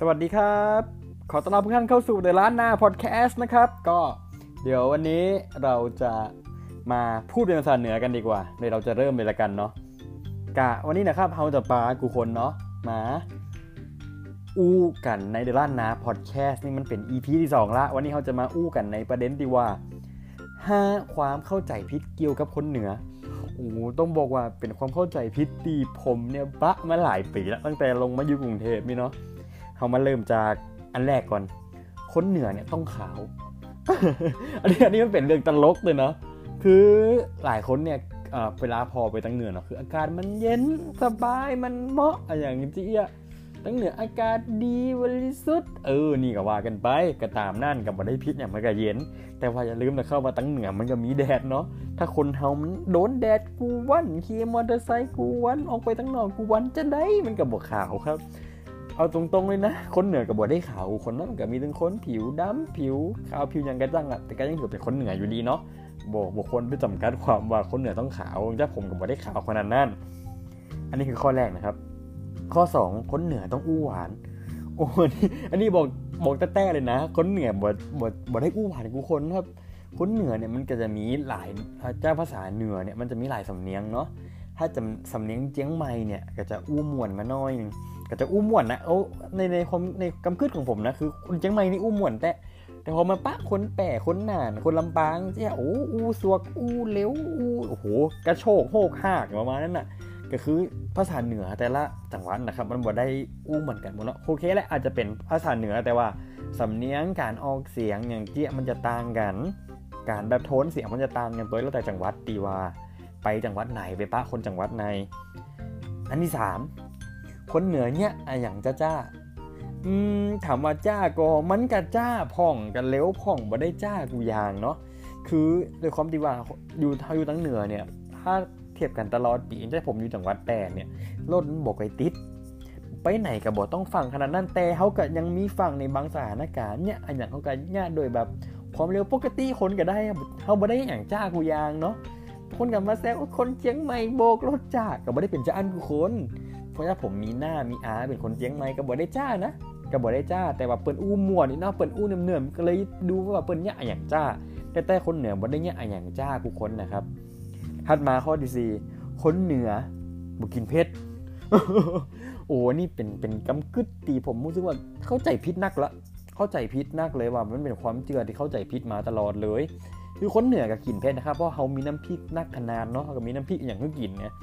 สวัสดีครับ ขอต้อนรับทุกท่านเข้าสู่เดอะล้านนาพอดแคสต์นะครับ ก็เดี๋ยววันนี้เราจะมาพูดเป็นภาษาเหนือกันดีกว่าเดี๋ยวเราจะเริ่มเลยละกันเนาะกะวันนี้นะครับเราจะปากูคนเนาะมาอู้กันในเดอะล้านนาพอดแคสต์นี่มันเป็น EP ที่2ละวันนี้เราจะมาอู้กันในประเด็นที่ว่าห้าความเข้าใจผิดเกี่ยวกับคนเหนือโอ้ต้องบอกว่าเป็นความเข้าใจผิดตีผมเนี่ยบะมาหลายปีแล้วตั้งแต่ลงมาอยู่กรุงเทพนี่เนาะ เรามาเริ่มจากอันแรกก่อน คนเหนือเนี่ยต้องขาว อันนี้อันนี้มันเป็นเรื่องตลกเลยเนาะ คือหลายคนเนี่ยเวลาพอไปตั้งเหนือเนาะคือ อากาศมันเย็นสบายมันเหมาะออย่างที่อะตั้งเหนืออากาศดีบริสุทธิ์เออ นี่ก็ว่ากันไปก็ตามนั่นกับบ่ได้พิษเนี่ยมันก็เย็น แต่ว่าอย่าลืมนะเข้ามาตั้งเหนือมันก็มีแดดเนาะถ้าคนเฮามันโดนแดดกูวันขี่มอเตอร์ไซค์กูวันออกไปตั้งนอกกูวันจะได้มันก็บอกขาวครับ เอาตรงๆเลยนะ คนเหนือกับบได้ขาว คนนั้นก็มีทั้งคนผิวดำผิวขาวผิวยังกระจังอะแต่ก็ยังถือเป็นคนเหนืออยู่ดีเนาะบอกบุคคลไปจำกัดความว่าคนเหนือต้องขาวถ้าผมกับบได้ขาวขนาดนั้นอันนี้คือข้อแรกนะครับ ข้อ 2 คนเหนือต้องอู้หวานโอ้นี่อันนี้บอกบอกแต้ๆเลยนะ คนเหนือบดบดบดให้อู้หวานกูคนครับคนเหนือเนี่ยมันก็จะมีหลายเจ้าภาษาเหนือเนี่ยมันจะมีหลายสำเนียงเนาะถ้าจำสำเนียงเจียงใหม่เนี่ยก็จะอู้มวนมาหน้อยนึง ก็จะอู้ม่วนนะเอาในในความในกำคืดของผมนะคือคนเชียงใหม่นี่อู้ม่วนแต่แต่พอมาปะคนแปะคนหนาน คนลำปางเจ้าโอ้อู้สวกอู้เลี้ยวอู้โอ้โหกระโชกโหกหากประมาณนั้นน่ะ ก็คือภาษาเหนือแต่ละจังหวัดนะครับ มันบ่ได้อู้เหมือนกันหมดเนาะโอเคแหละอาจจะเป็นภาษาเหนือแต่ว่าสำเนียงการออกเสียงอย่างเจี้ยมันจะต่างกัน การแบบโทนเสียงมันจะต่างกันตัวแล้วแต่จังหวัดตีว่า ไปจังหวัดไหนไปปะคนจังหวัดไหนอันที่สาม คนเหนือเนี่ยอย่างจ้าจ้าอืมถามว่าจ้าก็มันกับจ้าพ่องกันเลี้ยวพ่องบ่ได้จ้ากูยางเนาะคือโดยความที่ว่าอยู่ทาอยู่ตั้งเหนือเนี่ย ถ้าเทียบกันตลอดปีแต่ผมอยู่จังหวัดแปดเนี่ยรถบอกไปติดไปไหนก็บอกต้องฟังขนาดนั้นแต่เขาก็ยังมีฟังในบางสถานการณ์เนี่ยอันอย่างเขาก็เนี่ยโดยแบบความเร็วปกติคนก็ได้เขาบ่ได้อย่างจ้ากูยางเนาะคนกับมาแซวคนเชียงใหม่โบกรถจ้าก็บ่ได้เป็นจ้าอันกูคน ราะว่าผมมีหน้ามีอาเป็นคนเชียงใหม่ก็บ่ได้จ้านะก็บ่ได้จ้า แต่ว่าเปิ้นอู้ม่วนนี่เนาะเปิ้นอู้เนื่อมๆก็เลยดูว่าเปิ้นเนี่ยอย่างจ้า แต่แต่คนเหนือบ่ได้เนี่ยอย่างจ้ากูคนนะครับถัดมาข้อที่สี่คนเหนือบ่กินเผ็ดโอ้นี่เป็นเป็นกำกึดตีผมรู้สึกว่าเข้าใจผิดนักละเข้าใจผิดนักเลยว่ามันเป็นความเจือที่เข้าใจผิดมาตลอดเลยคือคนเหนือกับกินเผ็ดนะครับเพราะเขามีน้ำพริกนักขนาดเนาะเขาก็มีน้ำพริกอย่างที่กินเนี่ย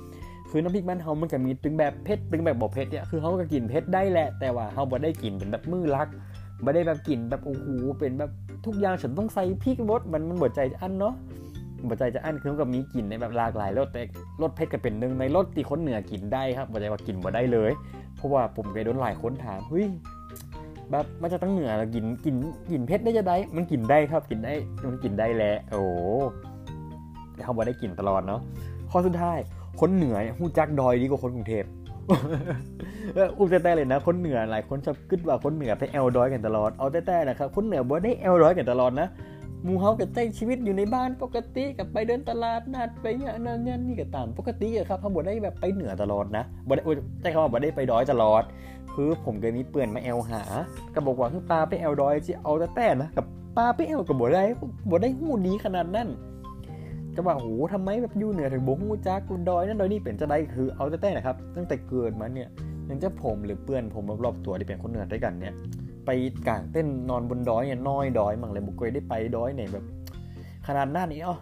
คือน้ำพริกบ้านเฮามันก็มีตึงแบบเผ็ดตึงแบบบ่เผ็ดเนี่ยคือเขาก็กินเผ็ดได้แหละ แต่ว่าเฮาบ่ได้กินเป็นแบบมือลักบ่ได้แบบกินแบบโอ้โหเป็นแบบทุกอย่างฉันต้องใส่พริกรสมันมันบ่ใจจะอันเนาะบ่ใจจะอันคือมันก็มีกลิ่นในแบบหลากหลายรสแต่รสเผ็ดก็เป็นหนึ่งในรสที่คนเหนือกินได้ครับบ่ใจว่ากินบ่ได้เลย เพราะว่าผมเคยโดนหลายคนถามเฮ้ยแบบมาจากตั้งเหนือแล้วกินกินกินเผ็ดได้จะได้ มันกินได้ครับกินได้มันกินได้แหละโอ้เขาบ่ได้กินตลอดเนาะข้อสุดท้าย คนเหนือเนี่ยหูจักดอยดีกว่าคนกรุงเทพอุ้มแต่เลยนะ คนเหนือหลายคนชอบคิดว่าคนเหนือไปแอลดอยกันตลอดเอาแต่ๆนะครับคนเหนือบ่ได้แอลดอยกันตลอดนะหมูเฮาก็ใช้ชีวิตอยู่ในบ้านปกติกับไปเดินตลาดนัดไปเนี่ยนั่นนี่ยนี่ก็ตามปกติอะครับเขาบ่ได้แบบไปเหนือตลอดนะบ่ได้ใช้คำว่าบ่ได้ไปดอยตลอด คือผมเคยมีเปื่อนมาแอลหาก็บอกว่าคือปลาไปแอลดอยจะเอาแต่แต่นะกับปลาไปแอลกับบ่ได้บ่ได้หูดีขนาดนั้น จะว่าโหทำไมแบบอยู่เหนือถึงบ่ฮู้จักกุดอยนั่นดอยนี่เป็นจะได้คือเอาแต่แต่นะครับ ตั้งแต่เกิดมาเนี่ยยังจะผมหรือเปื่อนผมรอบๆตัวที่เป็นคนเหนือด้วยกันเนี่ย ไปกางเต้นนอนบนดอยเนี่ยน้อยดอยมั่งเลยบุกเคยได้ไปดอยเนี่ยแบบ ขนาดนั้นนี่อ๋อ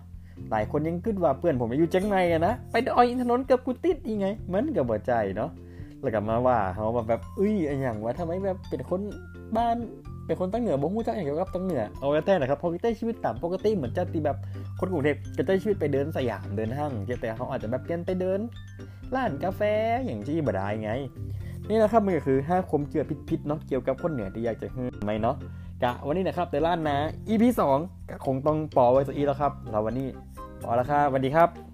หลายคนยังคิดว่าเพื่อนผมอยู่เชียงใหม่อะนะไปดอยถนทนนท์กับกูติดยังไงมันกับบ่ใจเนาะแล้วก็มาว่าเขาแบบแบบเอ้ยอย่างว่าทำไมแบบเป็นคนบ้าน เป็นคนตั้งเหนือบ่ฮู้จักอย่างเกี่ยวกับตั้งเหนือเอาแต่นะครับพอใช้ชีวิตตามปกติเหมือนจะตีแบบคนกรุงเทพจะใช้ชีวิตไปเดินสยามเดินห้างแต่เขาอาจจะแบบเปลี่ยนไปเดิน ร้านกาแฟอย่างที่บ่ได้ไง นี่นะครับมันก็คือ5ความเชื่อผิดๆเนาะเกี่ยวกับคนเหนือที่อยากจะฮือไหมเนาะกะวันนี้นะครับแต่ล้านนะ EP 2ก็คงต้องปอไว้สักอีแล้วครับเราวันนี้พอแล้วครับสวัสดีครับ